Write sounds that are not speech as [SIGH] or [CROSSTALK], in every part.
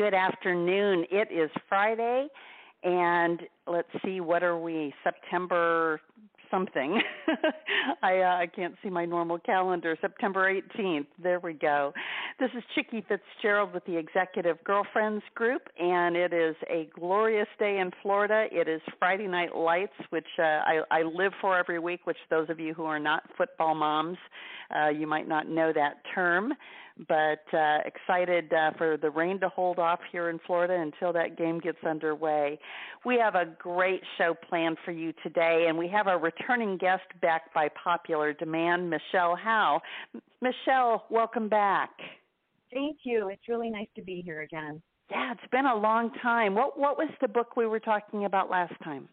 Good afternoon. It is Friday, and let's see, what are we? September something. [LAUGHS] I uh, I can't see my normal calendar. September 18th. There we go. This is Chicke Fitzgerald with the Executive Girlfriends Group, and it is a glorious day in Florida. It is Friday Night Lights, which uh, I, I live for every week. Which those of you who are not football moms, uh, you might not know that term but uh, excited uh, for the rain to hold off here in Florida until that game gets underway. We have a great show planned for you today, and we have our returning guest back by popular demand, Michele Howe. Michele, welcome back. Thank you. It's really nice to be here again. Yeah, it's been a long time. What what was the book we were talking about last time?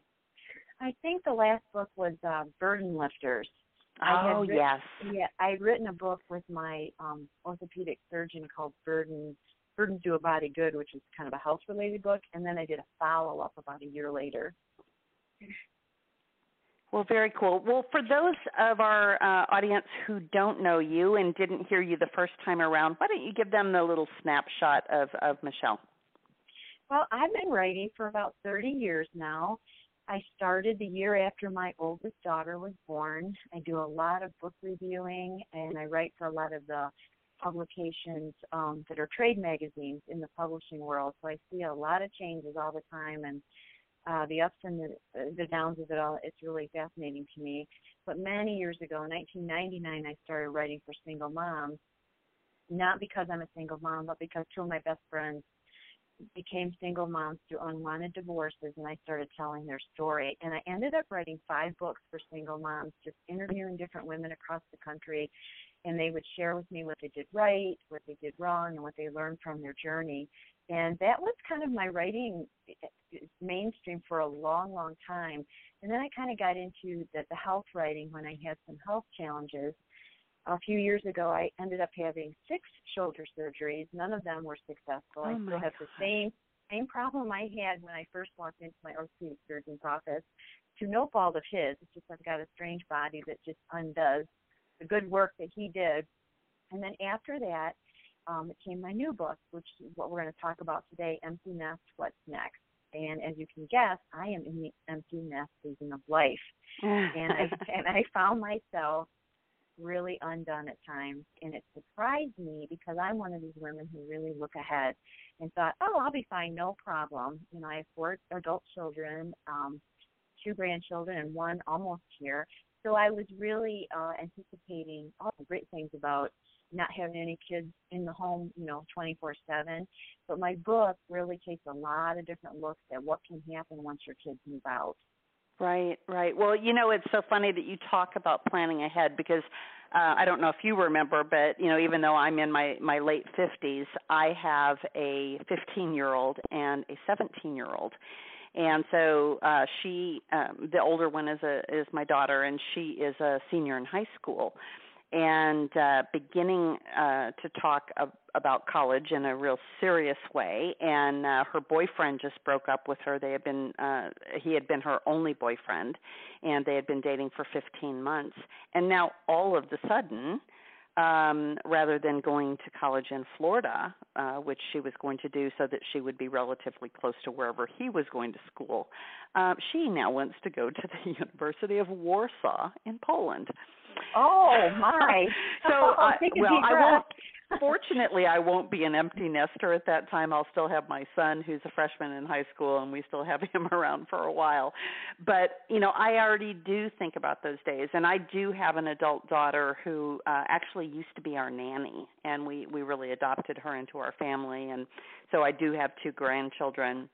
I think the last book was uh, Burden Lifters. Oh written, yes. Yeah, I had written a book with my um orthopedic surgeon called Burden Burdens Do a Body Good, which is kind of a health related book, and then I did a follow up about a year later. Well, very cool. Well, for those of our uh, audience who don't know you and didn't hear you the first time around, why don't you give them the little snapshot of, of Michele? Well, I've been writing for about 30 years now, I started the year after my oldest daughter was born. I do a lot of book reviewing and I write for a lot of the publications um, that are trade magazines in the publishing world. So I see a lot of changes all the time and uh, the ups and the, the downs of it all. It's really fascinating to me. But many years ago, in 1999, I started writing for single moms. Not because I'm a single mom, but because two of my best friends became single moms through unwanted divorces and I started telling their story. And I ended up writing five books for single moms, just interviewing different women across the country. And they would share with me what they did right, what they did wrong, and what they learned from their journey. And that was kind of my writing eh, mainstream for a long, long time. And then I kind of got into the, the health writing when I had some health challenges a few years ago, I ended up having six shoulder surgeries. None of them were successful. Oh I still have God. the same same problem I had when I first walked into my orthopedic surgeon's office. To no fault of his, it's just I've got a strange body that just undoes the good work that he did. And then after that, um, it came my new book, which is what we're going to talk about today, Empty Nest, What's Next. And as you can guess, I am in the empty nest season of life. [LAUGHS] And I and I found myself really undone at times and it surprised me because I'm one of these women who really look ahead and thought, Oh, I'll be fine, no problem. You know, I have four adult children, um, two grandchildren and one almost here. So I was really uh anticipating all the great things about not having any kids in the home, you know, 24/7. But my book really takes a lot of different looks at what can happen once your kids move out. Right, right. Well, you know, it's so funny that you talk about planning ahead because uh, I don't know if you remember, but you know, even though I'm in my my late 50s, I have a 15 year old and a 17 year old. And so uh she um the older one is a is my daughter and she is a senior in high school and uh beginning uh to talk ab- about college in a real serious way. And uh her boyfriend just broke up with her. They had been uh he had been her only boyfriend and they had been dating for 15 months. And now all of the sudden um rather than going to college in Florida uh which she was going to do so that she would be relatively close to wherever he was going to school uh, she now wants to go to the [LAUGHS] University of Warsaw in Poland Oh my! [LAUGHS] so I, well I won't [LAUGHS] fortunately I won't be an empty nester at that time. I'll still have my son who's a freshman in high school and we still have [LAUGHS] him around for a while. But, you know, I already do think about those days and I do have an adult daughter who uh actually used to be our nanny and we we really adopted her into our family and so I do have two grandchildren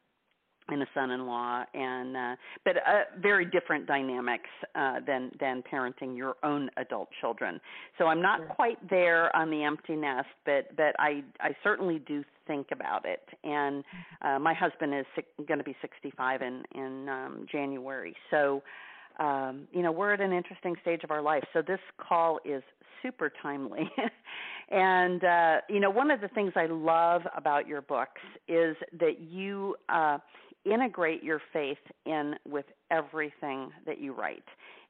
and a son-in-law and uh but uh, very different dynamics uh than than parenting your own adult children. So i'm not quite there on the empty nest but but i i certainly do think about it. And Mm-hmm. uh my husband is going to be 65 in in um january. So um you know we're at an interesting stage of our life. So this call is super timely. [LAUGHS] And uh you know one of the things i love about your books is that you uh integrate your faith in with everything that you write.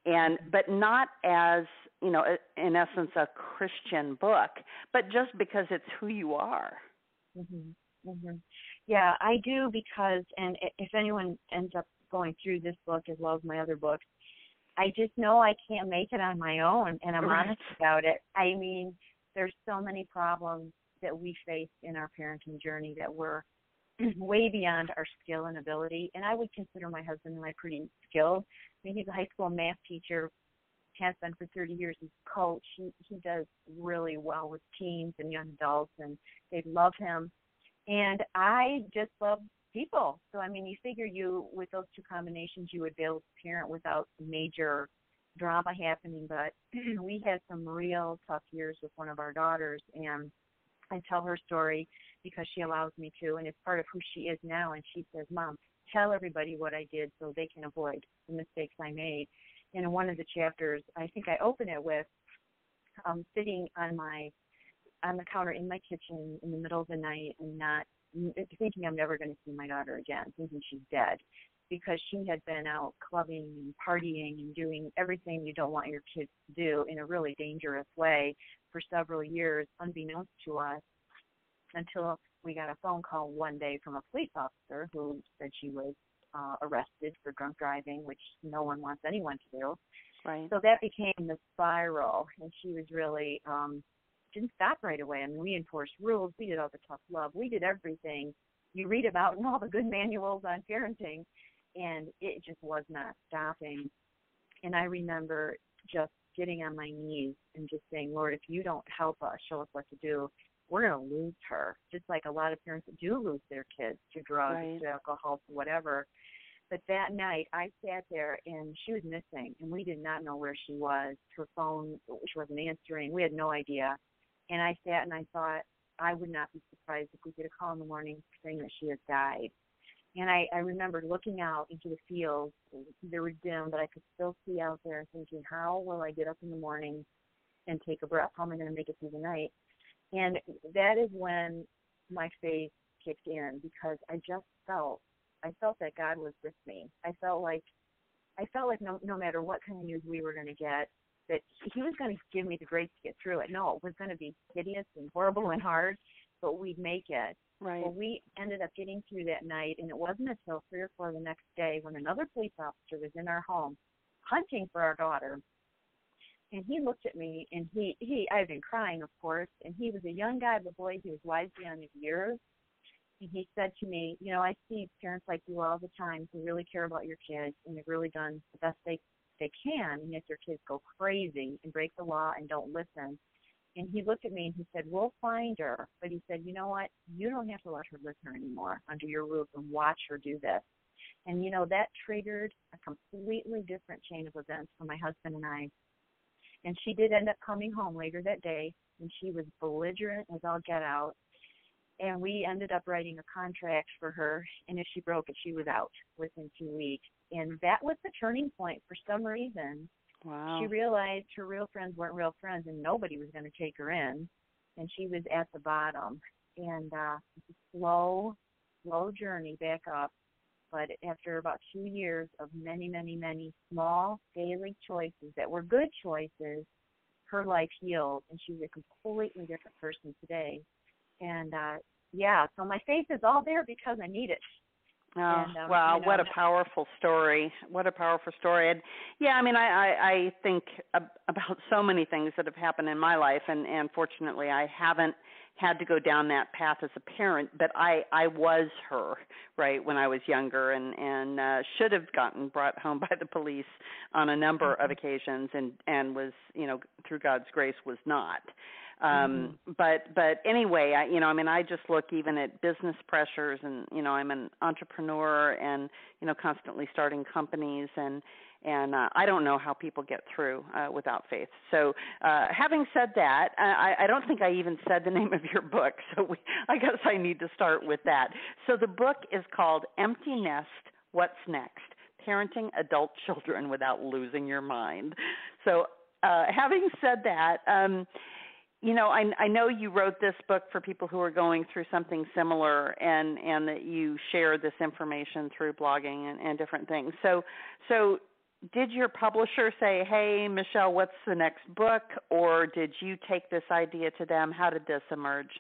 And but not as you know in essence a christian book but just because it's who you are. Mhm mhm yeah i do because and if anyone ends up going through this book as well as my other books i just know i can't make it on my own and i'm Right. honest about it. I mean there's so many problems that we face in our parenting journey that were [CLEARS THROAT] way beyond our skill and ability. And I would consider my husband and I pretty skilled. I mean, he's a high school math teacher, has been for 30 years. He's a coach. He he does really well with teens and young adults, and they love him. And I just love people. So I mean, you figure you with those two combinations, you would be able to parent without major drama happening. But [CLEARS THROAT] we had some real tough years with one of our daughters, and I tell her story because she allows me to, and it's part of who she is now. And she says, "Mom, tell everybody what I did so they can avoid the mistakes I made." And in one of the chapters, I think I open it with um, sitting on my on the counter in my kitchen in the middle of the night and not thinking I'm never going to see my daughter again, thinking she's dead because she had been out clubbing and partying and doing everything you don't want your kids to do in a really dangerous way for several years, unbeknownst to us, until we got a phone call one day from a police officer who said she was uh, arrested for drunk driving, which no one wants anyone to do. right So that became the spiral, and she was really um, didn't stop right away. I mean, we enforced rules, we did all the tough love, we did everything you read about in all the good manuals on parenting, and it just was not stopping. And I remember just getting on my knees and just saying, Lord, if you don't help us, show us what to do, we're going to lose her. Just like a lot of parents do lose their kids to drugs, Right. to alcohol, to whatever. But that night, I sat there and she was missing, and we did not know where she was. Her phone, she wasn't answering. We had no idea. And I sat and I thought, I would not be surprised if we get a call in the morning saying that she has died. And I, I remember looking out into the fields. They were dim, but I could still see out there thinking, how will I get up in the morning and take a breath? How am I going to make it through the night? And that is when my faith kicked in because I just felt I felt that God was with me. I felt like I felt like no no matter what kind of news we were going to get, that He was going to give me the grace to get through it. No, it was going to be hideous and horrible and hard, but we'd make it. Right Well, we ended up getting through that night, and it wasn't until three or four the next day when another police officer was in our home hunting for our daughter. And he looked at me, and he he I've been crying, of course. And he was a young guy, but boy, he was wise beyond his years. And he said to me, you know, I see parents like you all the time who really care about your kids and they've really done the best they they can, and yet your kids go crazy and break the law and don't listen. And he looked at me and he said, We'll find her. But he said, You know what? You don't have to let her live here anymore under your roof and watch her do this. And, you know, that triggered a completely different chain of events for my husband and I. And she did end up coming home later that day, and she was belligerent as all get out. And we ended up writing a contract for her, and if she broke it, she was out within two weeks. And that was the turning point for some reason wow. she realized her real friends weren't real friends and nobody was going to take her in and she was at the bottom. And uh slow slow journey back up but after about two years of many many many small daily choices that were good choices her life healed and she's a completely different person today. And uh yeah so my faith is all there because i need it Oh, And, um, wow, you know, what a powerful story. What a powerful story. And yeah, I mean, I, I, I think ab- about so many things that have happened in my life, and, and fortunately, I haven't had to go down that path as a parent, but I, I was her, right, when I was younger, and, and uh, should have gotten brought home [LAUGHS] by the police on a number of occasions, and, and was, you know, through God's grace, was not. Um mm-hmm. but but anyway i you know i mean i just look even at business pressures and you know i'm an entrepreneur and you know constantly starting companies and and uh, I don't know how people get through uh, without faith. So, uh, having said that, I, I don't think I even said the name of your book, [LAUGHS] so we, I guess I need to start with that. So, the book is called Empty Nest What's Next? Parenting Adult [LAUGHS] Children Without Losing Your Mind. So, uh, having said that, um, you know, I, I know you wrote this book for people who are going through something similar, and and that you share this information through blogging and, and different things. So, so did your publisher say, "Hey, Michele, what's the next book?" or did you take this idea to them? How did this emerge?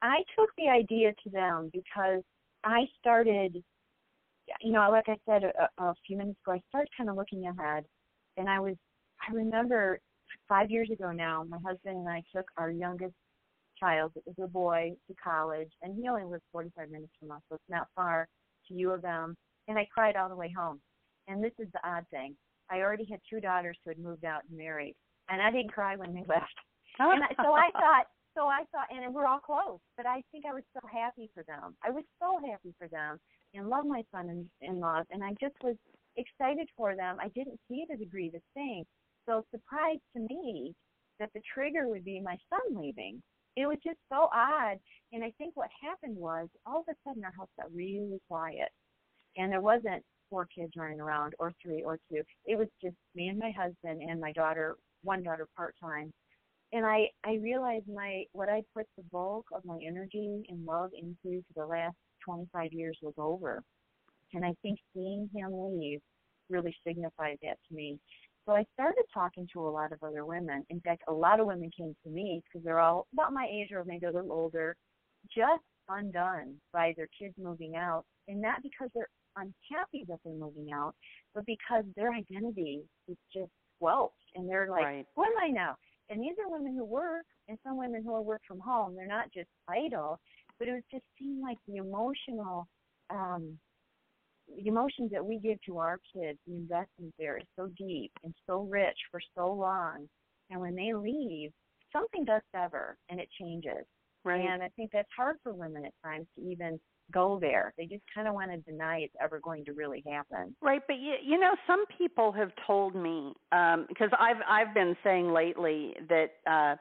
I took the idea to them because I started, you know, like I said a, a few minutes ago, I started kind of looking ahead, and I was, I remember five years ago now, my husband and I took our youngest child, it was a boy, to college, and he only lives 45 minutes from us, so it's not far to U of M, and I cried all the way home and this is the odd thing. I already had two daughters who had moved out and married, and I didn't cry when they [LAUGHS] left. and I, so I [LAUGHS] thought, so I thought, and we're all close, but I think I was so happy for them. I was so happy for them and love my son-in-law, and I just was excited for them. I didn't see it as a grievous thing. So surprised to me that the trigger would be my son leaving. It was just so odd. And I think what happened was all of a sudden our house got really quiet. And there wasn't four kids running around or three or two. It was just me and my husband and my daughter, one daughter part time. And I I realized my what I put the bulk of my energy and love into for the last 25 years was over. And I think seeing him leave really signified that to me. So I started talking to a lot of other women. In fact, a lot of women came to me because they're all about my age or maybe a little older, just undone by their kids moving out. And not because they're unhappy that they're moving out, but because their identity is just squelched and they're like, right. What am I now? And these are women who work and some women who work from home. They're not just idle, but it was just seemed like the emotional um the emotions that we give to our kids, the investment there is so deep and so rich for so long. And when they leave, something does sever and it changes. Right. And I think that's hard for women at times to even go there. They just kind of want to deny it's ever going to really happen. Right, but you, you know, some people have told me um, because I've I've been saying lately that uh,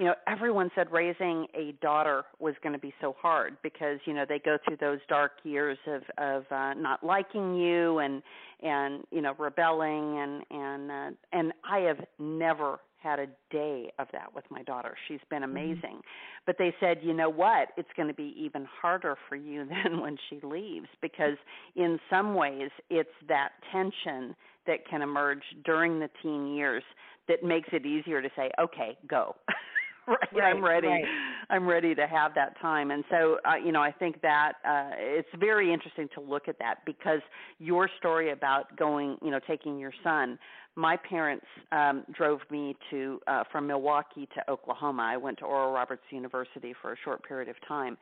you know everyone said raising a daughter was going to be so hard because you know they go through those dark years of of uh, not liking you and and you know rebelling and and uh, and I have never had a day of that with my daughter. She's been mm-hmm. amazing. Mm-hmm. But they said, you know what? It's going to be even harder for you [LAUGHS] than when she leaves because in some ways it's that tension that can emerge during the teen years that makes it easier to say, okay, go. [LAUGHS] [LAUGHS] right, right, I'm ready. Right. I'm ready to have that time. And so, uh, you know, I think that uh, it's very interesting to look at that because your story about going, you know, taking your son my parents um, drove me to uh, from Milwaukee to Oklahoma. I went to Oral Roberts University for a short period of time,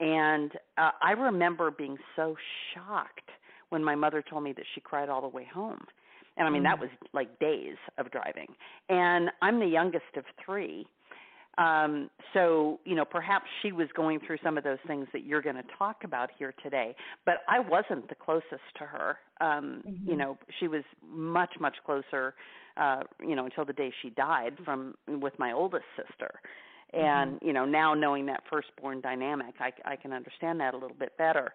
and uh, I remember being so shocked when my mother told me that she cried all the way home. And I mean, mm. that was like days of driving. And I'm the youngest of three. Um, so, you know, perhaps she was going through some of those things that you're going to talk about here today, but I wasn't the closest to her. Um, mm-hmm. You know, she was much, much closer, uh, you know, until the day she died from with my oldest sister. And, mm-hmm. you know, now knowing that firstborn dynamic, I, I can understand that a little bit better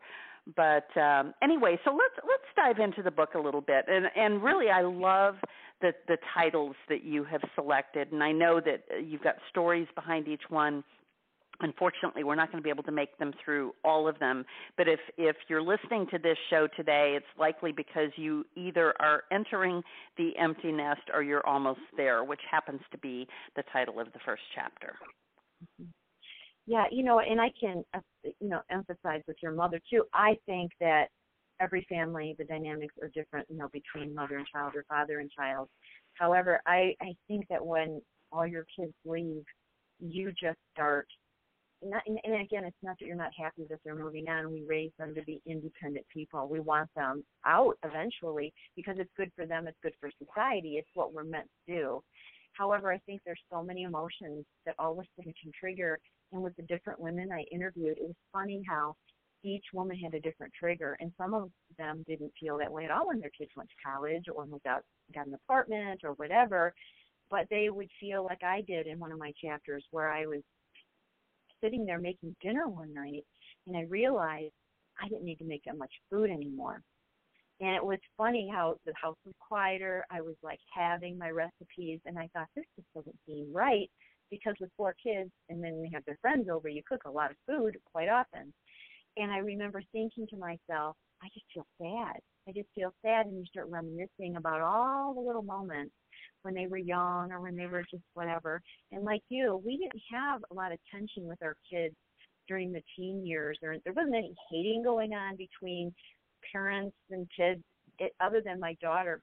but um, anyway, so let's let's dive into the book a little bit, and and really, I love the the titles that you have selected, and I know that you've got stories behind each one. Unfortunately, we're not going to be able to make them through all of them. But if if you're listening to this show today, it's likely because you either are entering the empty nest or you're almost there, which happens to be the title of the first chapter. Mm-hmm. Yeah, you know, and I can, uh, you know, emphasize with your mother too. I think that every family, the dynamics are different, you know, between mother and child or father and child. However, I I think that when all your kids leave, you just start. Not, and, and again, it's not that you're not happy that they're moving on. We raise them to be independent people. We want them out eventually because it's good for them. It's good for society. It's what we're meant to do. However, I think there's so many emotions that all of a sudden can trigger. And with the different women I interviewed, it was funny how each woman had a different trigger, and some of them didn't feel that way at all when their kids went to college or got got an apartment or whatever. But they would feel like I did in one of my chapters, where I was sitting there making dinner one night, and I realized I didn't need to make that much food anymore. And it was funny how the house was quieter. I was like having my recipes, and I thought this just doesn't seem right because with four kids, and then we have their friends over, you cook a lot of food quite often. And I remember thinking to myself, I just feel sad. I just feel sad, and you start reminiscing about all the little moments when they were young or when they were just whatever. And like you, we didn't have a lot of tension with our kids during the teen years. There, there wasn't any hating going on between parents and kids, it, other than my daughter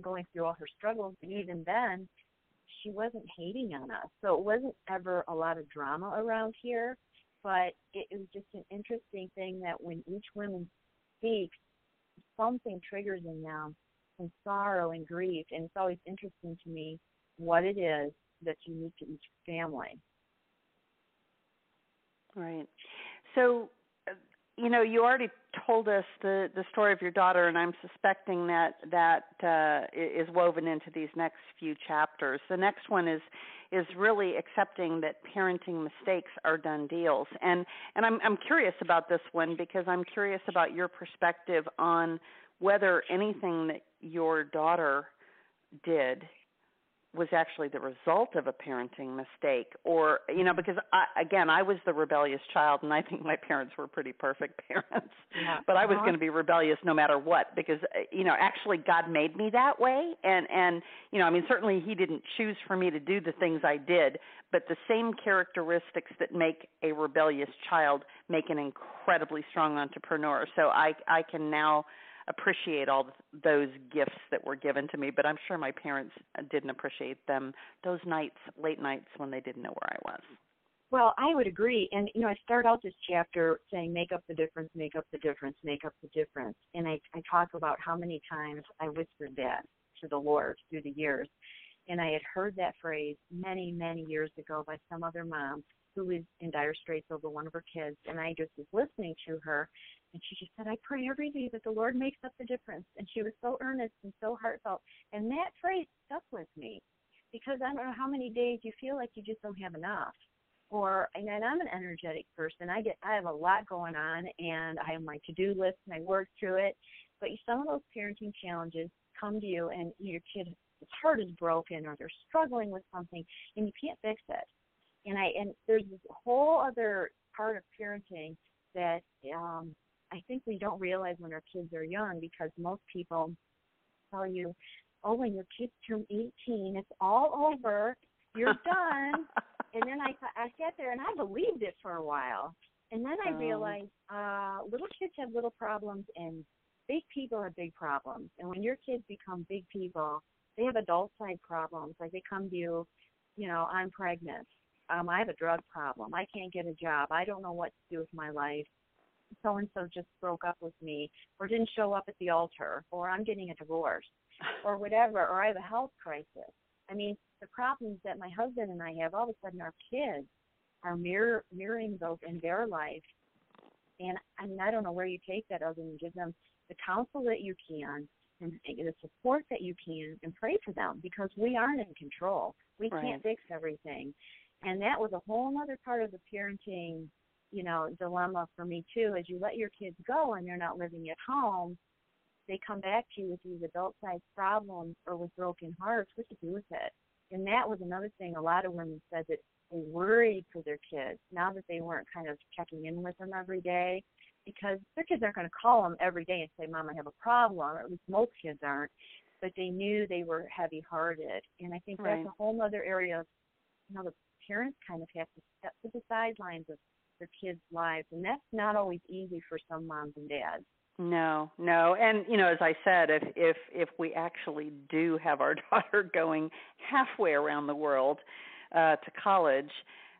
going through all her struggles. And even then, she wasn't hating on us. So it wasn't ever a lot of drama around here. But it, was just an interesting thing that when each woman speaks, something triggers in them some sorrow and grief. And it's always interesting to me what it is that's unique to each family. Right. So, uh, you know, you already told us the the story of your daughter, and I'm suspecting that that uh, is woven into these next few chapters. The next one is is really accepting that parenting mistakes are done deals, and and I'm I'm curious about this one because I'm curious about your perspective on whether anything that your daughter did was actually the result of a parenting mistake or you know because I again I was the rebellious child and I think my parents were pretty perfect [LAUGHS] parents yeah. but I was uh-huh. going to be rebellious no matter what because you know actually God made me that way and and you know I mean certainly he didn't choose for me to do the things I did but the same characteristics that make a rebellious child make an incredibly strong entrepreneur so I I can now appreciate all those gifts that were given to me, but I'm sure my parents didn't appreciate them those nights, late nights when they didn't know where I was. Well, I would agree. And, you know, I start out this chapter saying, make up the difference, make up the difference, make up the difference. And I, I talk about how many times I whispered that to the Lord through the years. And I had heard that phrase many, many years ago by some other mom who was in dire straits over one of her kids. And I just was listening to her and she just said, I pray every day that the Lord makes up the difference. And she was so earnest and so heartfelt. And that phrase stuck with me because I don't know how many days you feel like you just don't have enough. Or and I'm an energetic person. I get I have a lot going on and I have my to do list and I work through it. But some of those parenting challenges come to you and your kid's heart is broken or they're struggling with something and you can't fix it. And I and there's this whole other part of parenting that um I think we don't realize when our kids are young because most people tell you, oh, when your kids turn 18, it's all over, you're [LAUGHS] done. and then I I sat there and I believed it for a while, and then I oh. realized uh, little kids have little problems and big people have big problems. And when your kids become big people, they have adult side problems. Like they come to you, you know, I'm pregnant. Um, I have a drug problem. I can't get a job. I don't know what to do with my life so and so just broke up with me or didn't show up at the altar or I'm getting a divorce [LAUGHS] or whatever or I have a health crisis. I mean, the problems that my husband and I have, all of a sudden our kids are mirror, mirroring those in their life. And I mean, I don't know where you take that other than give them the counsel that you can and the support that you can and pray for them because we aren't in control. We right. can't fix everything. And that was a whole other part of the parenting you know dilemma for me too is you let your kids go and they're not living at home. They come back to you with these adult sized problems or with broken hearts. What to do with it? And that was another thing. A lot of women said that they worried for their kids now that they weren't kind of checking in with them every day because their kids aren't going to call them every day and say mom i have a problem or at least most kids aren't but they knew they were heavy hearted and i think right. that's a whole other area of you know the parents kind of have to step to the sidelines of their kids' lives, and that's not always easy for some moms and dads. No, no, and you know, as I said, if if if we actually do have our [LAUGHS] daughter going halfway around the world uh, to college,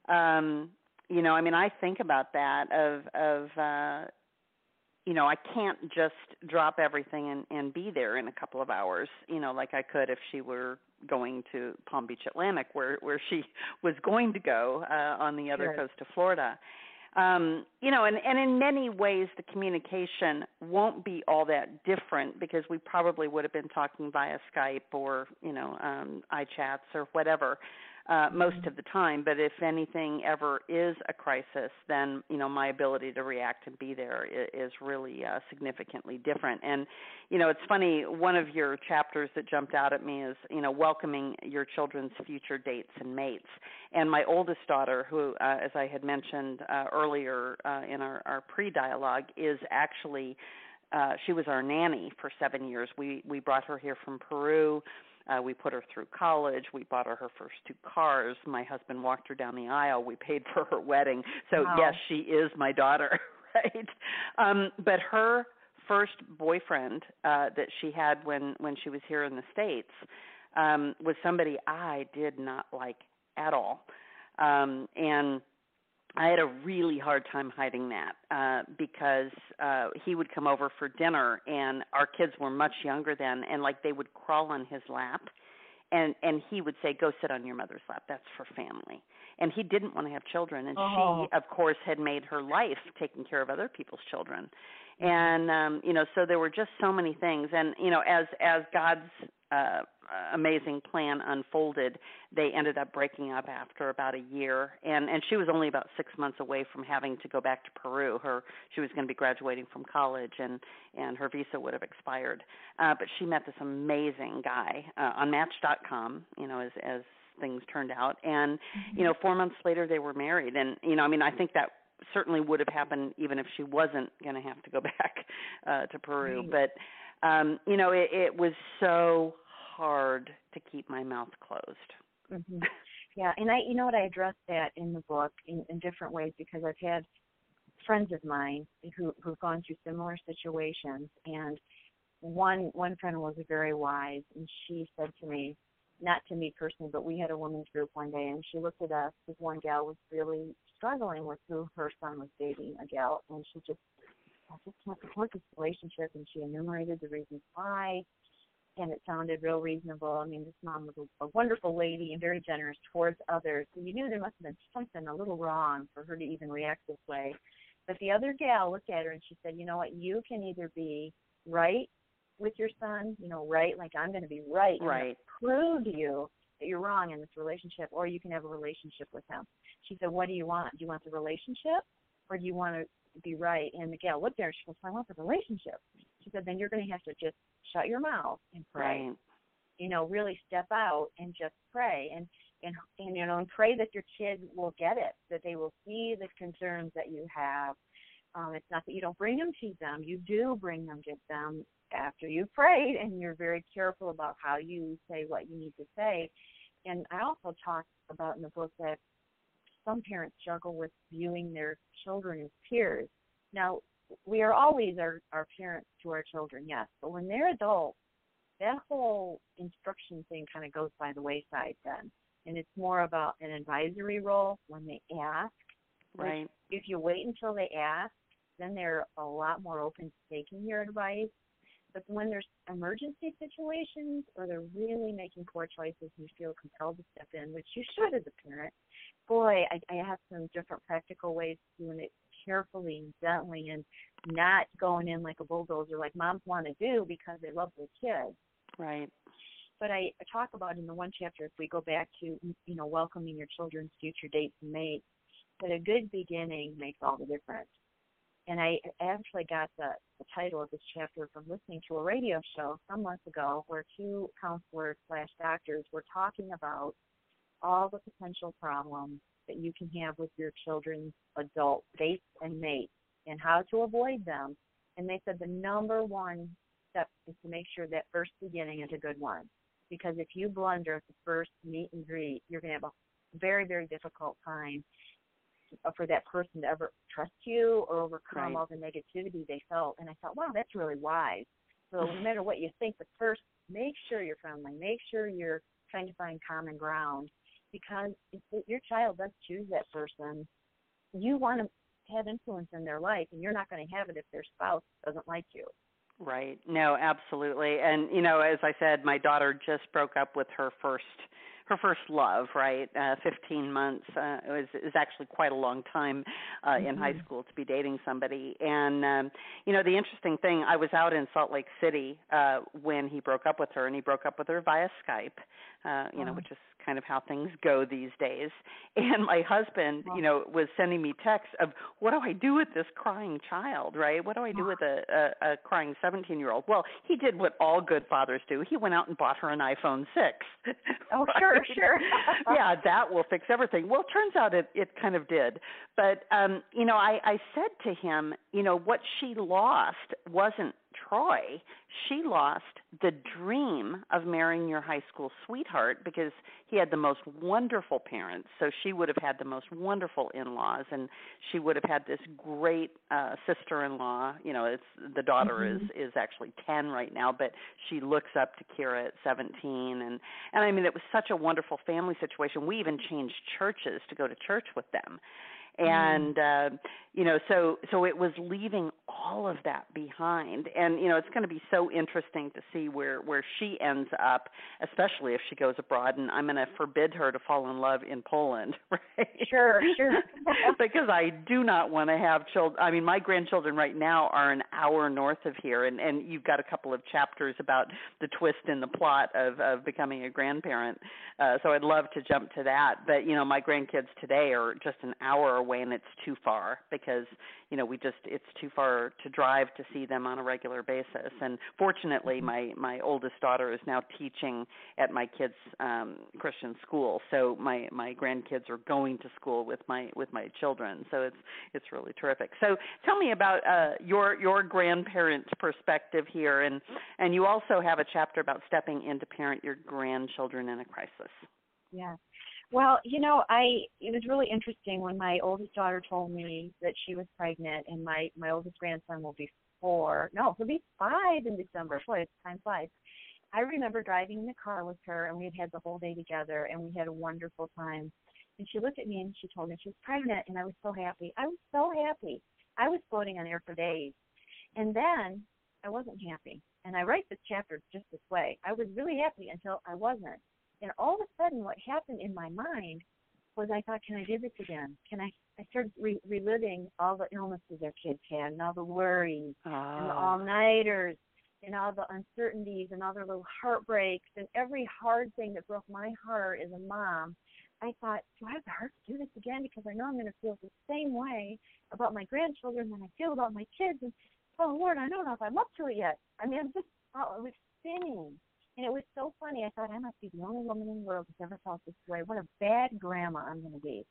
um, you know, I mean, I think about that of of uh, you know, I can't just drop everything and and be there in a couple of hours, you know, like I could if she were going to Palm Beach Atlantic where where she [LAUGHS] was going to go uh on the other Sure. coast of Florida um, you know, and, and in many ways, the communication won't be all that different because we probably would have been talking via Skype or, you know, um, iChats or whatever uh, most of the time. But if anything ever is a crisis, then you know my ability to react and be there is, really uh, significantly different. And you know, it's funny. One of your chapters that jumped out at me is you know welcoming your children's future dates and mates. And my oldest daughter, who, uh, as I had mentioned uh, earlier uh, in our, our pre-dialogue, is actually uh, she was our nanny for seven years. We we brought her here from Peru. Uh, we put her through college. We bought her her first two cars. My husband walked her down the aisle. We paid for her wedding. So Wow. yes, she is my daughter, [LAUGHS] right? Um, but her first boyfriend uh, that she had when when she was here in the states um, was somebody I did not like at all, um, and I had a really hard time hiding that uh because uh he would come over for dinner and our kids were much younger then and like they would crawl on his lap and and he would say go sit on your mother's lap. That's for family. And he didn't want to have children and Oh. she of course had made her life taking care of other people's children and um you know so there were just so many things. And you know as as god's uh amazing plan unfolded they ended up breaking up after about a year. And and she was only about 6 months away from having to go back to Peru. Her she was going to be graduating from college and and her visa would have expired. Uh but she met this amazing guy uh, on match.com you know as as things turned out. And you know 4 months later they were married. And you know I mean I think that certainly would have happened even if she wasn't going to have to go [LAUGHS] back uh to Peru. Right. but um you know it it was so hard to keep my mouth closed. Hmm Yeah, and I, you know what, I addressed that in the book in, in different ways because I've had friends of mine who who've gone through similar situations, and one one friend was very wise, and she said to me, not to me personally, but we had a women's group one day, and she looked at us because one gal was really struggling with who her son was dating, a gal, and she just, I just can't support this relationship, and she enumerated the reasons why, and it sounded real reasonable. I mean, this mom was a, a wonderful lady and very generous towards others. So you knew there must have been something a little wrong for her to even react this way. But the other gal looked at her and she said, "You know what? You can either be right with your son, you know, right, like I'm going to be right, and right prove to you that you're wrong in this relationship, or you can have a relationship with him." She said, "What do you want? Do you want the relationship, or do you want to be right?" And the gal looked at her. She goes, "I want the relationship." She said, "Then you're going to have to just shut your mouth and pray." right you know, really step out and just pray and and and you know and pray that your kids will get it, that they will see the concerns that you have. Um, it's not that you don't bring them to them; you do bring them to them after you've prayed, and you're very careful about how you say what you need to say. And I also talk about in the book that some parents struggle with viewing their children as peers. Now, we are always our, our parents to our children, yes, but when they're adults, that whole instruction thing kind of goes by the wayside then. And it's more about an advisory role when they ask. right If you wait until they ask, then they're a lot more open to taking your advice. But when there's emergency situations or they're really making poor choices and you feel compelled to step in, which you should as a parent, boy, I, I have some different practical ways of doing it carefully and gently and not going in like a bulldozer like moms want to do because they love their kids right but I talk about in the one chapter, if we go back to, you know, welcoming your children's future dates and mates, that a good beginning makes all the difference. And I actually got the, the title of this chapter from listening to a radio show some months ago where two counselors slash doctors were talking about all the potential problems that you can have with your children's adult dates and mates and how to avoid them. And they said the number one step is to make sure that first beginning is a good one. Because if you blunder at the first meet and greet, you're going to have a very, very difficult time Uh, for that person to ever trust you or overcome Right. all the negativity they felt. And I thought, wow, that's really wise. So no [SIGHS] matter what you think, but first make sure you're friendly. Make sure you're trying to find common ground. Because if your child does choose that person, you want to have influence in their life, and you're not going to have it if their spouse doesn't like you. Right. No, absolutely. And you know, as I said, my daughter just broke up with her first her first love, right? Uh 15 months uh is is actually quite a long time uh mm-hmm. in high mm-hmm. school to be dating somebody. And um you know, the interesting thing, I was out in Salt Lake City uh when he broke up with her and he broke up with her via Skype, uh you oh. know, which is kind of how things go these days. [LAUGHS] And my husband, you know, was sending me texts of what do I do with this crying child, right? What do I do with a a, a crying 17-year-old? Well, he did what all good fathers do. He went out and bought her an iPhone 6. Oh, [LAUGHS] sure, sure. [LAUGHS] yeah, that will fix everything. Well, it turns out it it kind of did. But um, you know, I I said to him, you know, what she lost wasn't Troy, she lost the dream of marrying your high school sweetheart because he had the most wonderful parents. So she would have had the most wonderful in-laws, and she would have had this great uh, sister-in-law. You know, it's the daughter mm-hmm. is is actually ten right now, but she looks up to Kira at seventeen, and and I mean it was such a wonderful family situation. We even changed churches to go to church with them. And uh, you know so so it was leaving all of that behind. And you know it's going to be so interesting to see where where she ends up especially if she goes abroad. And i'm going to forbid her to fall in love in poland [LAUGHS] right? Sure sure. [LAUGHS] Because i do not want to have children i mean my grandchildren right now are an hour north of here. And and you've got a couple of chapters about the twist in the plot of of becoming a grandparent. Uh so i'd love to jump to that. But you know my grandkids today are just an hour away and it's too far because you know we just it's too far to drive to see them on a regular basis. And fortunately mm-hmm. my my oldest daughter is now teaching at my kids um christian school. So my my grandkids are going to school with my with my children. So it's it's really terrific. So tell me about uh your your grandparent perspective here. And and you also have a chapter about stepping in to parent your grandchildren in a crisis. Yeah well, you know, I it was really interesting when my oldest daughter told me that she was pregnant, and my my oldest grandson will be four. No, he'll be five in December. Boy, time flies. I remember driving in the car with her, and we had had the whole day together, and we had a wonderful time. And she looked at me and she told me she was pregnant, and I was so happy. I was so happy. I was floating on air for days. And then I wasn't happy. And I write this chapter just this way. I was really happy until I wasn't. And all of a sudden, what happened in my mind was I thought, can I do this again? Can I? I started re- reliving all the illnesses our kids had, and all the worries, oh. and the ah. all-nighters, and all the uncertainties, and all their little heartbreaks, and every hard thing that broke my heart as a mom. I thought, do I have the heart to do this again? Because I know I'm going to feel the same way about my grandchildren than I feel about my kids. And oh Lord, I don't know if I'm up to it yet. I mean, I'm just, oh, it was spinning. And it was so funny. I thought I must be the only woman in the world who's ever felt this way. What a bad grandma I'm going to be.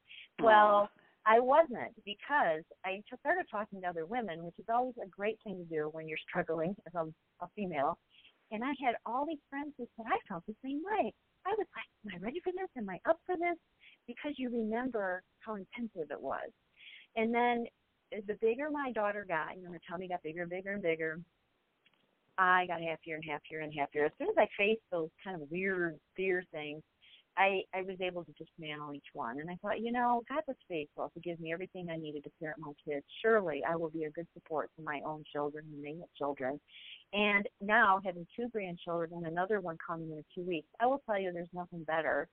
Well, I wasn't because I started talking to other women, which is always a great thing to do when you're struggling as a, a female. And I had all these friends who said I felt the same way. I was like, "Am I ready for this? Am I up for this?" Because you remember how intensive it was. And then, the bigger my daughter got, you know, her tummy got bigger and bigger and bigger I got happier and happier and happier. As soon as I faced those kind of weird fear things, I I was able to dismantle each one. And I thought, you know, God was faithful to give me everything I needed to parent my kids. Surely I will be a good support for my own children and they have children. And now having two grandchildren and another one coming in two weeks, I will tell you there's nothing better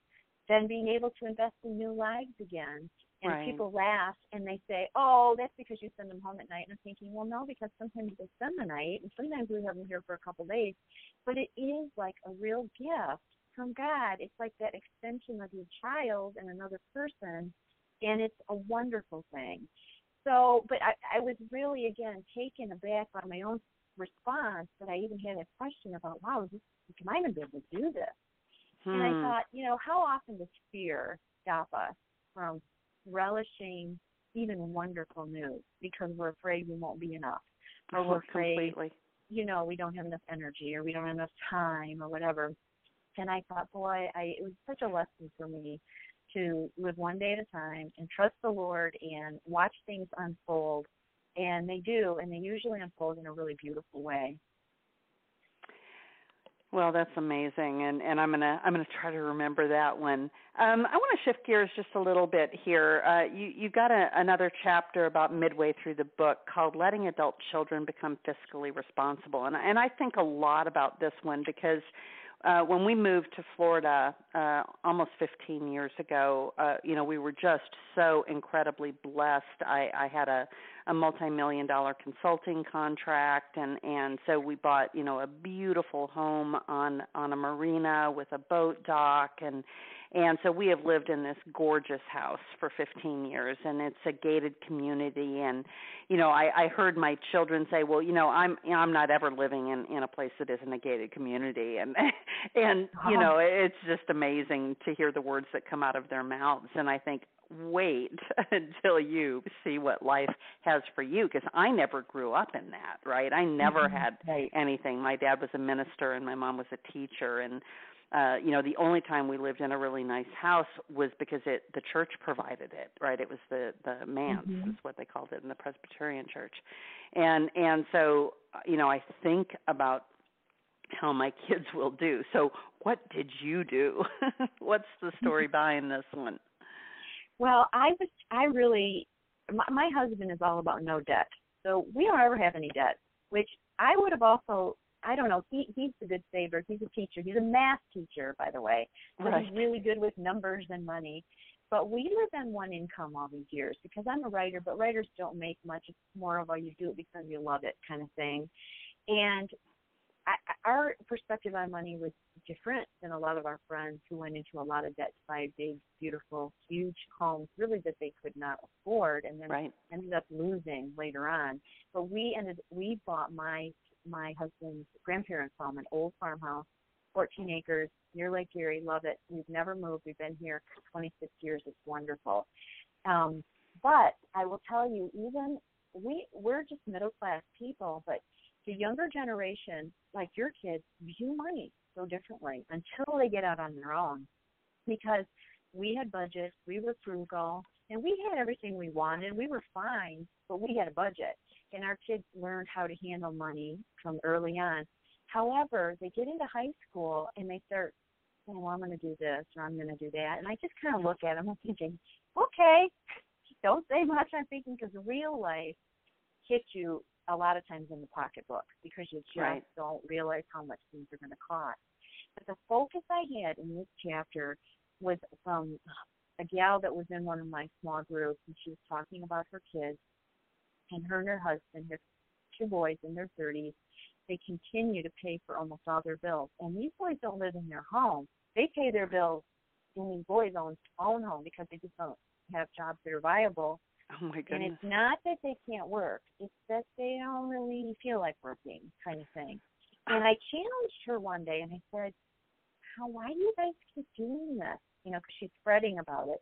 than being able to invest in new lives again and right. people laugh and they say, "Oh, that's because you send them home at night." And I'm thinking, well, no, because sometimes they spend the night, and sometimes we have them here for a couple of days. But it is like a real gift from God. It's like that extension of your child and another person, and it's a wonderful thing. So, but I, I was really again taken aback by my own response that I even had a question about, "Wow, is this, am I going to be able to do this?" Hmm. And I hmm. thought, you know, how often does fear stop us from relishing even wonderful news because we're afraid we won't be enough, or we're afraid, Completely. you know, we don't have enough energy, or we don't have enough time, or whatever. And I thought, boy, I it was such a lesson for me to live one day at a time and trust the Lord and watch things unfold. And they do, and they usually unfold in a really beautiful way. Well, that's amazing, and and I'm gonna I'm gonna try to remember that one. Um, I want to shift gears just a little bit here. Uh, you you got a, another chapter about midway through the book called "Letting Adult Children Become Fiscally Responsible," and and I think a lot about this one because uh, when we moved to Florida uh, almost 15 years ago, uh, you know, we were just so incredibly blessed. I, I had a, a multi-million dollar consulting contract, and and so we bought, you know, a beautiful home on on a marina with a boat dock, and and so we have lived in this gorgeous house for 15 years, and it's a gated community. And you know, I, I heard my children say, "Well, you know, I'm you know, I'm not ever living in in a place that isn't a gated community," and [LAUGHS] and you know, it's just amazing to hear the words that come out of their mouths. And I think, wait [LAUGHS] until you see what life has for you because I never grew up in that, right? I never mm-hmm. had anything. My dad was a minister and my mom was a teacher and uh you know the only time we lived in a really nice house was because it the church provided it right? It was the the manse mm-hmm. is what they called it in the presbyterian church. And and so you know i think about how my [LAUGHS] kids will do. So what did you do? [LAUGHS] What's the story [LAUGHS] behind this one? Well i was i really my, my husband is all about no debt. So we don't ever have any debt which i would have also I don't know. He he's a good saver. He's a teacher. He's a math teacher, by the way. So right. he's really good with numbers and money. But we live on one income all these years because I'm a writer, but writers don't make much. It's more of a you do it because you love it kind of thing. And I, our perspective on money was different than a lot of our friends who went into a lot of debt to buy big, beautiful, huge homes, really that they could not afford, and then right. ended up losing later on. But we ended, we bought my my husband's grandparents' home, an old farmhouse, 14 acres near Lake Erie. Love it. We've never moved. We've been here 26 years. It's wonderful. Um, but I will tell you, even we we're just middle class people, but the younger generation, like your kids, view money so differently until they get out on their own. Because we had budgets, we were frugal, and we had everything we wanted. We were fine, but we had a budget and our kids learned how to handle money from early on. However, they get into high school and they start saying, well, I'm going to do this or I'm going to do that. And I just kind of look at them and thinking, okay, don't say much. I'm thinking because real life hits you a lot of times in the pocketbook because you just right. don't realize how much things are going to cost. But the focus I had in this chapter was from a gal that was in one of my small groups, and she was talking about her kids and her and her husband, their two boys in their 30s, they continue to pay for almost all their bills. And these boys don't live in their home. They pay their bills in these boys' own, own home because they just don't have jobs that are viable. Oh my goodness. And it's not that they can't work, it's that they don't really feel like working, kind of thing. And I challenged her one day and I said, How, why do you guys keep doing this? You know, because she's fretting about it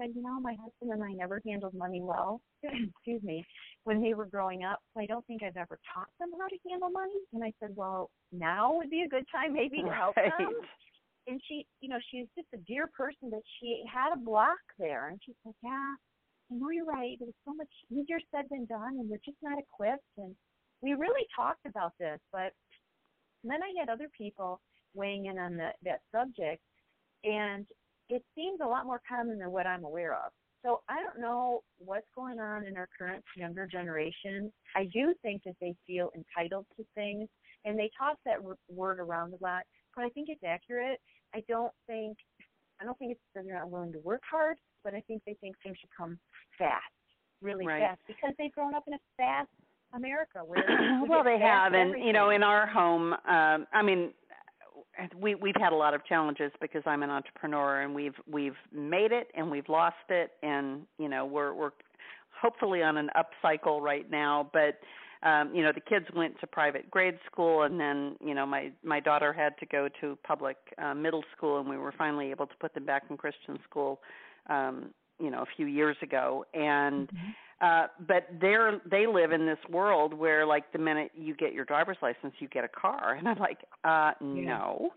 said, you know, my husband and I never handled money well, [CLEARS THROAT] excuse me, when they were growing up. So I don't think I've ever taught them how to handle money. And I said, well, now would be a good time maybe to help right. them. And she, you know, she's just a dear person, but she had a block there. And she said, yeah, I know you're right. It was so much easier said than done, and we're just not equipped. And we really talked about this, but then I had other people weighing in on the, that subject, and it seems a lot more common than what I'm aware of. So I don't know what's going on in our current younger generation. I do think that they feel entitled to things, and they toss that r- word around a lot. But I think it's accurate. I don't think I don't think it's that they're not willing to work hard, but I think they think things should come fast, really right. fast, because they've grown up in a fast America where well [CLEARS THROAT] they have, and everything. you know, in our home, um, I mean, we we've had a lot of challenges because I'm an entrepreneur and we've we've made it and we've lost it and you know we're we're hopefully on an up cycle right now but um you know the kids went to private grade school and then you know my my daughter had to go to public uh, middle school and we were finally able to put them back in Christian school um you know a few years ago. And mm-hmm uh, but they're they live in this world where like the minute you get your driver's license you get a car. And i'm like uh no.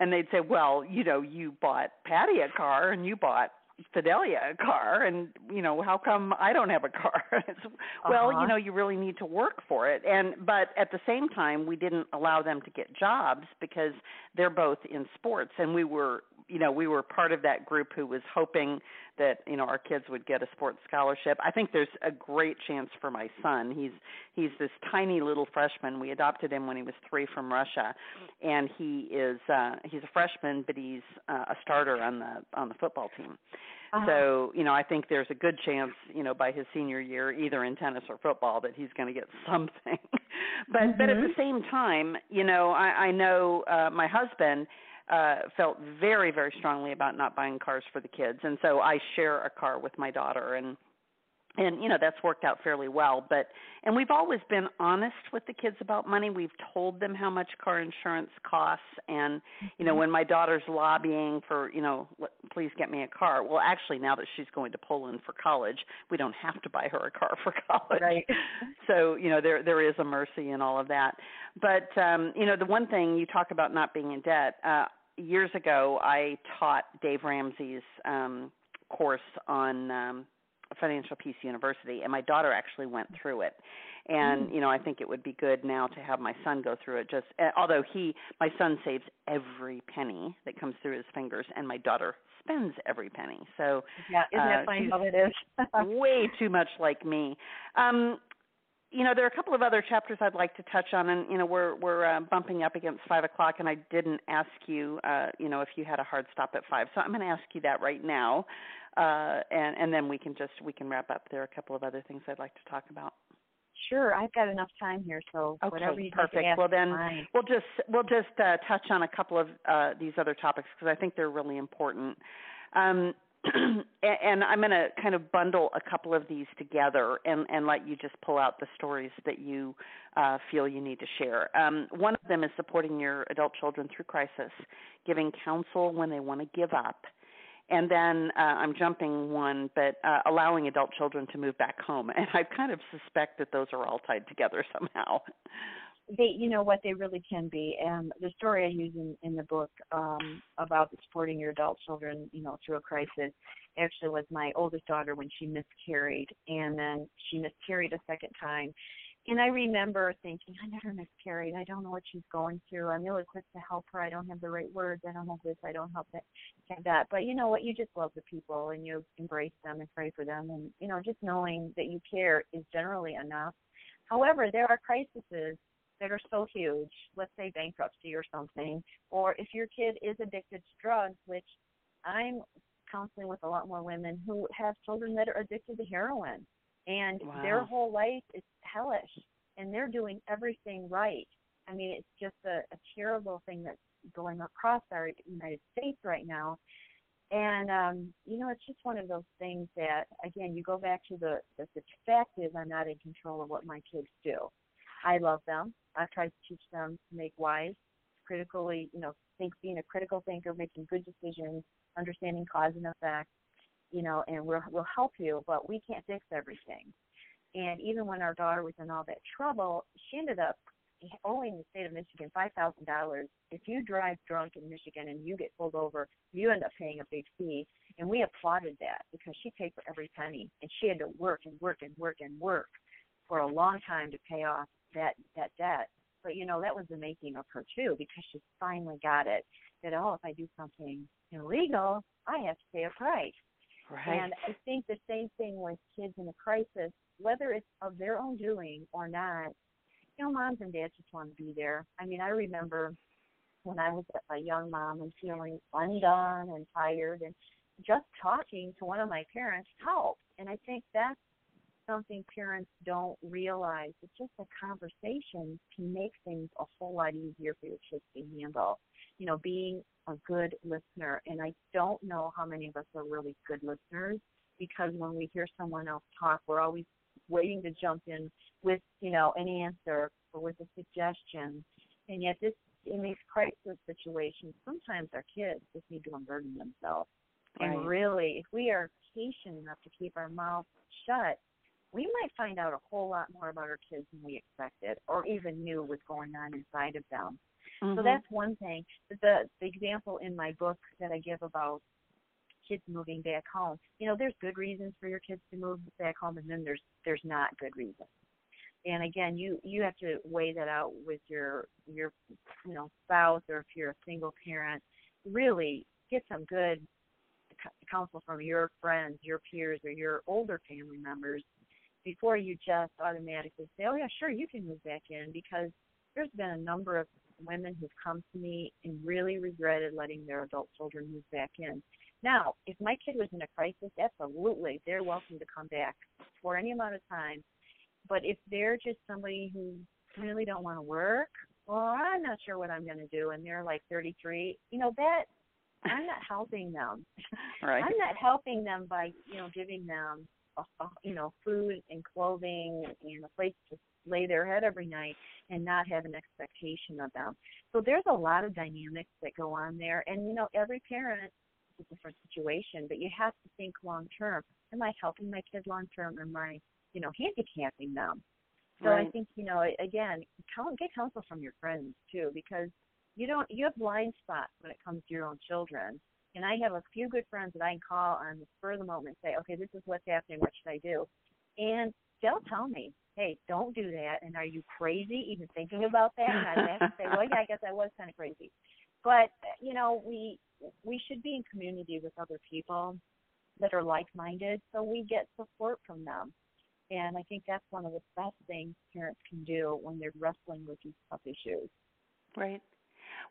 And they'd say well you know you bought patty a car and you bought Fidelia a car. And you know how come I don't have a car? [LAUGHS] It's, well Uh-huh. you know you really need to work for it. And but at the same time we didn't allow them to get jobs because they're both in sports. And we were you know we were part of that group who was hoping that you know our kids would get a sports scholarship. I think there's a great chance for my son. He's he's this tiny little freshman. We adopted him when he was 3 from Russia and he is uh he's a freshman but he's uh, a starter on the on the football team. Uh-huh. so, you know, I think there's a good chance, you know, by his senior year, either in tennis or football, that he's going to get [LAUGHS] something. but but at the same time, you know, I, I know uh, my husband uh felt very very strongly about not buying cars for the kids, and so I share a car with my daughter, and and you know that's worked out fairly well. But and we've always been honest with the kids about money. We've told them how much car insurance costs. And you know when my daughter's lobbying for you know please get me a car well actually now that she's going to poland for college we don't have to buy her a car for [LAUGHS] college. Right. so you know there there is a mercy in all of that. But um you know the one thing you talk about not being in debt uh years ago i taught dave ramsey's um course on um Financial Peace University, and my daughter actually went through it. And you know, I think it would be good now to have my son go through it. Just uh, although he, my son saves every penny that comes through his fingers, and my daughter spends every penny. So Yeah, isn't uh, that funny how it is? [LAUGHS] way too much like me. Um, you know, there are a couple of other chapters I'd like to touch on, and you know, we're we're uh, bumping up against five o'clock, and I didn't ask you, uh, you know, if you had a hard stop at five, so I'm going to ask you that right now, uh, and and then we can just we can wrap up. There are a couple of other things I'd like to talk about. sure, I've got enough time here, so Okay, whatever you perfect. Ask Well, then fine. We'll just we'll just uh, touch on a couple of uh, these other topics because I think they're really important. Um, [CLEARS THROAT] and, I'm going to kind of bundle a couple of these together and, and let you just pull out the stories that you uh, feel you need to share. Um, one of them is supporting your adult children through crisis, giving counsel when they want to give up. And then uh, I'm jumping one, but uh, allowing adult children to move back home. [LAUGHS] And I kind of suspect that those are all tied together somehow. They you know what they really can be. And the story i use in in the book um about supporting your adult children you know through a crisis actually was my oldest daughter when she miscarried. And then she miscarried a second time. And i remember thinking i never miscarried. I don't know what she's going through. I'm really quick to help her. I don't have the right words. I don't have this. I don't have that have that. But you know what? You just love the people and you embrace them and pray for them. And you know just knowing that you care is generally enough. However there are crises that are so huge, let's say bankruptcy or something, or if your kid is addicted to drugs, which I'm counseling with a lot more women who have children that are addicted to heroin and their whole life is hellish and they're doing everything right. I mean, it's just a, a terrible thing that's going across our United States right now. And um, you know, it's just one of those things that again, you go back to the the, the fact is I'm not in control of what my kids do. I love them. I try to teach them to make wise, critically, you know, think being a critical thinker, making good decisions, understanding cause and effect, you know, and we'll we'll help you, but we can't fix everything. And even when our daughter was in all that trouble, she ended up owing the state of Michigan five thousand dollars. If you drive drunk in Michigan and you get pulled over, you end up paying a big fee. And we applauded that because she paid for every penny, and she had to work and work and work and work for a long time to pay off that that debt. But you know that was the making of her too, because she finally got it. That oh, if I do something illegal, I have to pay a price. Right. And I think the same thing with kids in a crisis, whether it's of their own doing or not, you know, moms and dads just want to be there. I mean, I remember when I was a young mom and feeling undone and tired and just talking to one of my parents helped. And I think that's something parents don't realize. It's just a conversation can make things a whole lot easier for your kids to handle. You know, being a good listener. And I don't know how many of us are really good listeners because when we hear someone else talk, we're always waiting to jump in with, you know, an answer or with a suggestion. And yet this in these crisis situations, sometimes our kids just need to unburden themselves. And really, if we are patient enough to keep our mouths shut, we might find out a whole lot more about our kids than we expected or even knew was going on inside of them. So Mhm. that's one thing. The the example in my book that I give about kids moving back home. You know, there's good reasons for your kids to move back home, and then there's there's not good reasons. And again, you you have to weigh that out with your your you know spouse, or if you're a single parent, really get some good counsel from your friends, your peers, or your older family members before you just automatically say, "Oh yeah, sure, you can move back in," because there's been a number of women who've come to me and really regretted letting their adult children move back in. Now, if my kid was in a crisis, absolutely, they're welcome to come back for any amount of time. But if they're just somebody who really don't want to work, well, I'm not sure what I'm going to do, and they're like 33, you know, that I'm not helping them. [LAUGHS] Right. I'm not helping them by, you know, giving them, Uh, you know, food and clothing and a place to lay their head every night and not have an expectation of them. So there's a lot of dynamics that go on there. And, you know, every parent is a different situation, but you have to think long term. Am I helping my kid long term? Or am I, you know, handicapping them? So right. I think, you know, again, get counsel from your friends too, because you don't you have blind spots when it comes to your own children. And I have a few good friends that I can call on the spur of the moment and say, okay, this is what's happening. What should I do? And they'll tell me, hey, don't do that. And are you crazy even thinking about that? And I have to say, well, yeah, I guess I was kind of crazy. But you know, we we should be in community with other people that are like-minded, so we get support from them. And I think that's one of the best things parents can do when they're wrestling with these tough issues. Right.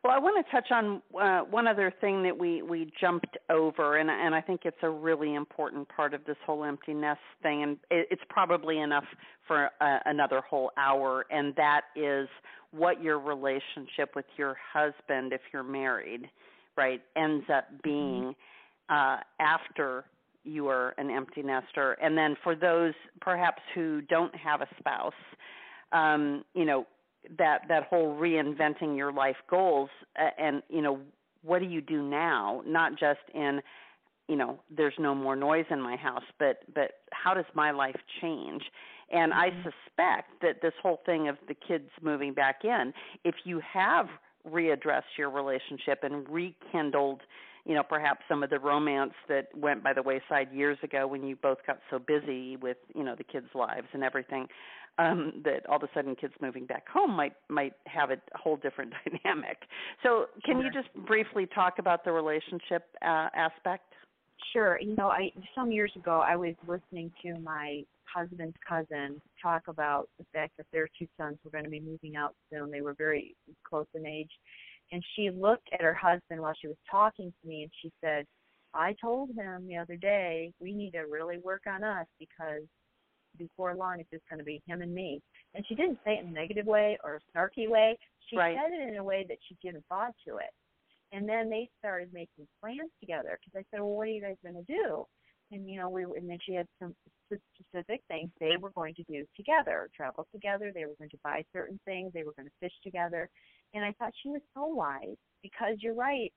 Well, I want to touch on uh, one other thing that we we jumped over, and and I think it's a really important part of this whole empty nest thing, and it, it's probably enough for uh, another whole hour, and that is what your relationship with your husband, if you're married, right, ends up being uh, after you are an empty nester, and then for those perhaps who don't have a spouse, um, you know that that whole reinventing your life goals and you know what do you do now not just in you know there's no more noise in my house but but how does my life change and i Mm-hmm. suspect that this whole thing of the kids moving back in if you have readdressed your relationship and rekindled you know perhaps some of the romance that went by the wayside years ago when you both got so busy with you know the kids lives and everything um, that all of a sudden kids moving back home might might have a whole different [LAUGHS] dynamic. So, can you just briefly talk about the relationship uh, aspect? Sure. You know, I some years ago I was listening to my husband's cousin talk about the fact that their two sons were going to be moving out soon. They were very close in age. And she looked at her husband while she was talking to me and she said, I told him the other day we need to really work on us because before long it's just going to be him and me. And she didn't say it in a negative way or a snarky way. She Right. said it in a way that she'd given thought to it. And then they started making plans together because I said, "Well, what are you guys going to do?" And you know, we and then she had some specific things they were going to do together, travel together. They were going to buy certain things. They were going to fish together. And I thought she was so wise because you're right.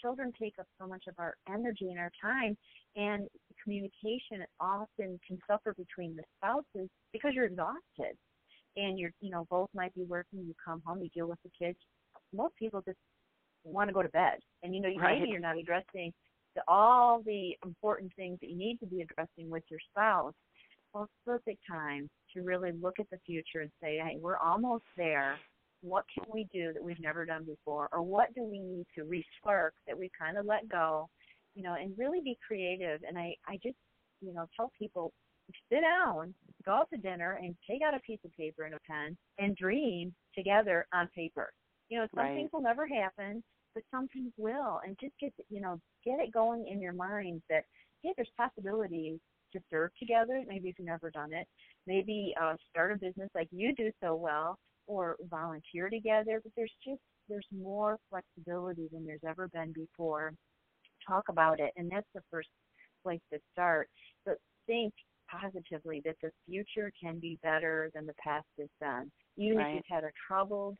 Children take up so much of our energy and our time, and communication often can suffer between the spouses because you're exhausted and you're you know both might be working you come home you deal with the kids. Most people just want to go to bed. And you know you Right. maybe you're not addressing the, all the important things that you need to be addressing with your spouse. Well it's perfect time to really look at the future and say hey we're almost there. What can we do that we've never done before? Or what do we need to respark that we kind of let go you know and really be creative. And i i just you know tell people sit down go out to dinner and take out a piece of paper and a pen and dream together on paper. You know some Right. things will never happen but some things will. And just get you know get it going in your mind that hey there's possibilities to serve together. Maybe if you've never done it maybe uh start a business like you do so well or volunteer together. But there's just there's more flexibility than there's ever been before talk about it and that's the first place to start but think positively that the future can be better than the past has been even Right. if you've had a troubled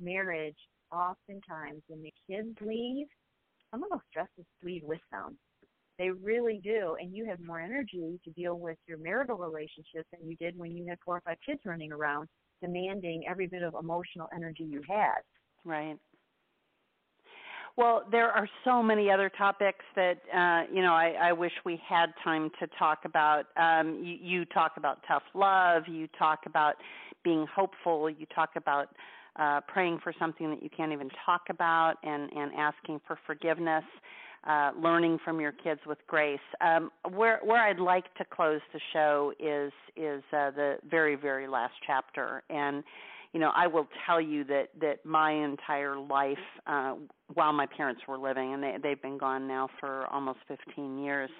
marriage oftentimes when the kids leave some of those stresses leave with them they really do and you have more energy to deal with your marital relationship than you did when you had four or five kids running around demanding every bit of emotional energy you had Right. Well, there are so many other topics that uh, you know I, I wish we had time to talk about. Um, you, you talk about tough love. You talk about being hopeful. You talk about uh, praying for something that you can't even talk about, and and asking for forgiveness. Uh, learning from your kids with grace. Um, where where I'd like to close the show is is uh, the very very last chapter, and you know I will tell you that that my entire life uh, while my parents were living, and they they've been gone now for almost 15 years,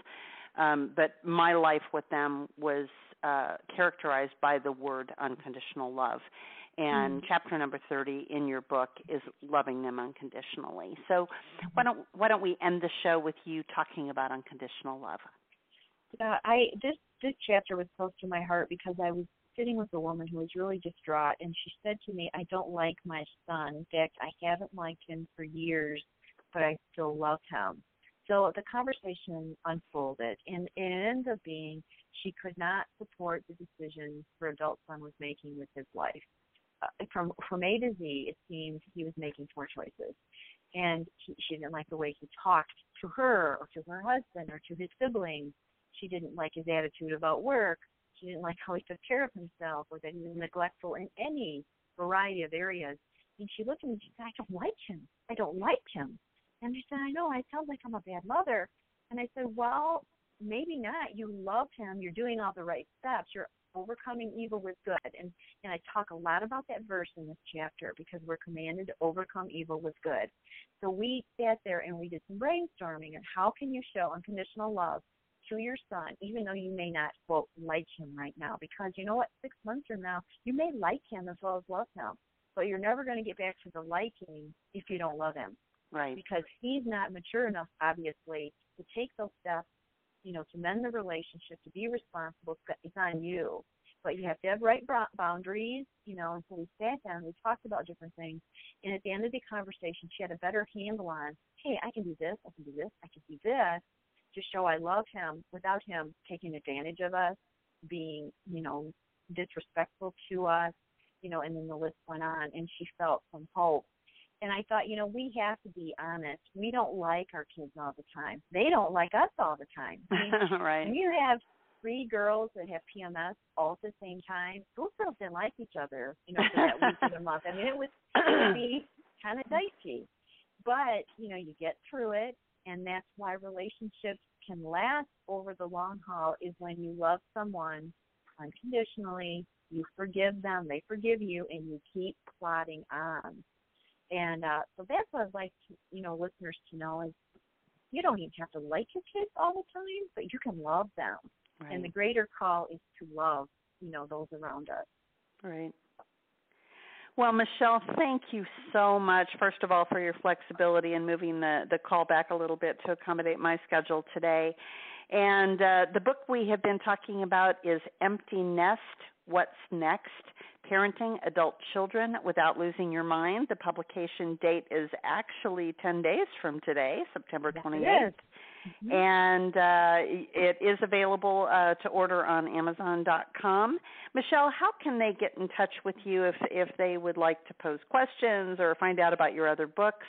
um, but my life with them was uh, characterized by the word unconditional love and mm. chapter number 30 in your book is loving them unconditionally. So why don't why don't we end the show with you talking about unconditional love? Yeah, I this this chapter was close to my heart because I was sitting with a woman who was really distraught and she said to me, I don't like my son. In fact, I haven't liked him for years, but I still love him. So the conversation unfolded and it ended up being she could not support the decision her adult son was making with his life uh, from from A to Z, it seemed he was making poor choices, and he, she didn't like the way he talked to her or to her husband or to his siblings. She didn't like his attitude about work. She didn't like how he took care of himself or that he was neglectful in any variety of areas. And she looked at me and she said, I don't like him. I don't like him. And I said, I know, I sound like I'm a bad mother. And I said, Well, maybe not. You love him. You're doing all the right steps. You're overcoming evil with good. And, and I talk a lot about that verse in this chapter because we're commanded to overcome evil with good. So we sat there and we did some brainstorming and how can you show unconditional love to your son, even though you may not quote like him right now, because you know what, six months from now you may like him as well as love him, but you're never going to get back to the liking if you don't love him, right? Because he's not mature enough, obviously, to take those steps you know, to mend the relationship, to be responsible, it's on you. But you have to have right boundaries, you know. And so we sat down, we talked about different things, and at the end of the conversation, she had a better handle on, hey, I can do this, I can do this, I can do this, to show I love him without him taking advantage of us, being, you know, disrespectful to us, you know. And then the list went on, and she felt some hope and I thought, you know, we have to be honest. We don't like our kids all the time. They don't like us all the time. I mean, [LAUGHS] right. You have three girls that have PMS all at the same time, those girls didn't like each other, you know, for that week of the month. I mean, it was be [LAUGHS] kind of dicey. But, you know, you get through it, and that's why relationships can last over the long haul is when you love someone unconditionally, you forgive them, they forgive you, and you keep plodding on. And uh, so that's what I'd like to, you know, listeners to know is you don't even have to like your kids all the time, but you can love them. Right. And the greater call is to love, you know, those around us. Right. Well, Michele, thank you so much. First of all, for your flexibility in moving the the call back a little bit to accommodate my schedule today. And uh, the book we have been talking about is Empty Nest: What's Next Parenting Adult Children Without Losing Your Mind. The publication date is actually 10 days from today, September 28th. Mm-hmm. And uh, it is available uh, to order on Amazon.com. Michele, how can they get in touch with you if, if they would like to pose questions or find out about your other books?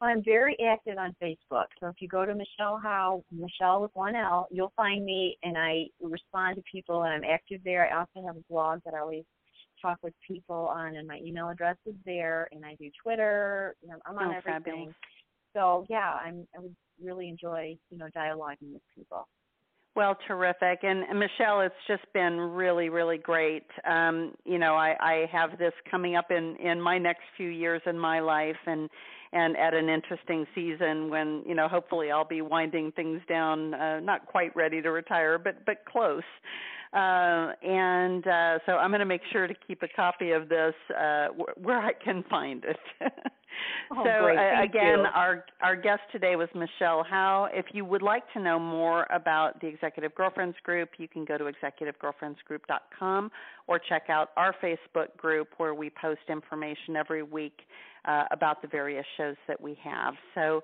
Well, I'm very active on Facebook. So if you go to Michele Howe, Michele with one L, you'll find me and I respond to people and I'm active there. I also have a blog that I always talk with people on, and my email address is there, and I do Twitter. You know, I'm on oh, everything. Fabulous. So yeah, I'm I would really enjoy you know dialoguing with people. Well, terrific. And, and Michele, it's just been really, really great. Um, you know, I, I have this coming up in, in my next few years in my life and and at an interesting season when, you know, hopefully I'll be winding things down, uh, not quite ready to retire, but but close. Uh, and uh, so I'm going to make sure to keep a copy of this uh, wh- where I can find it. [LAUGHS] oh, so uh, again, you. our our guest today was Michele Howe. If you would like to know more about the Executive Girlfriends Group, you can go to executivegirlfriendsgroup.com or check out our Facebook group where we post information every week uh, about the various shows that we have. So.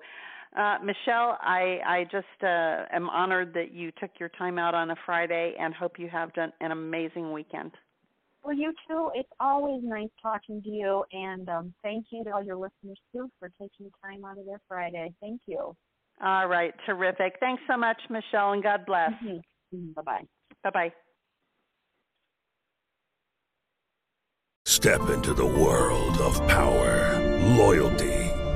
Uh, Michele, I, I just uh, am honored that you took your time out on a Friday and hope you have done an amazing weekend. Well, you too. It's always nice talking to you, and um, thank you to all your listeners too for taking time out of their Friday. Thank you. All right, terrific. Thanks so much, Michele, and God bless. Mm-hmm. Bye bye. Bye bye. Step into the world of power, loyalty,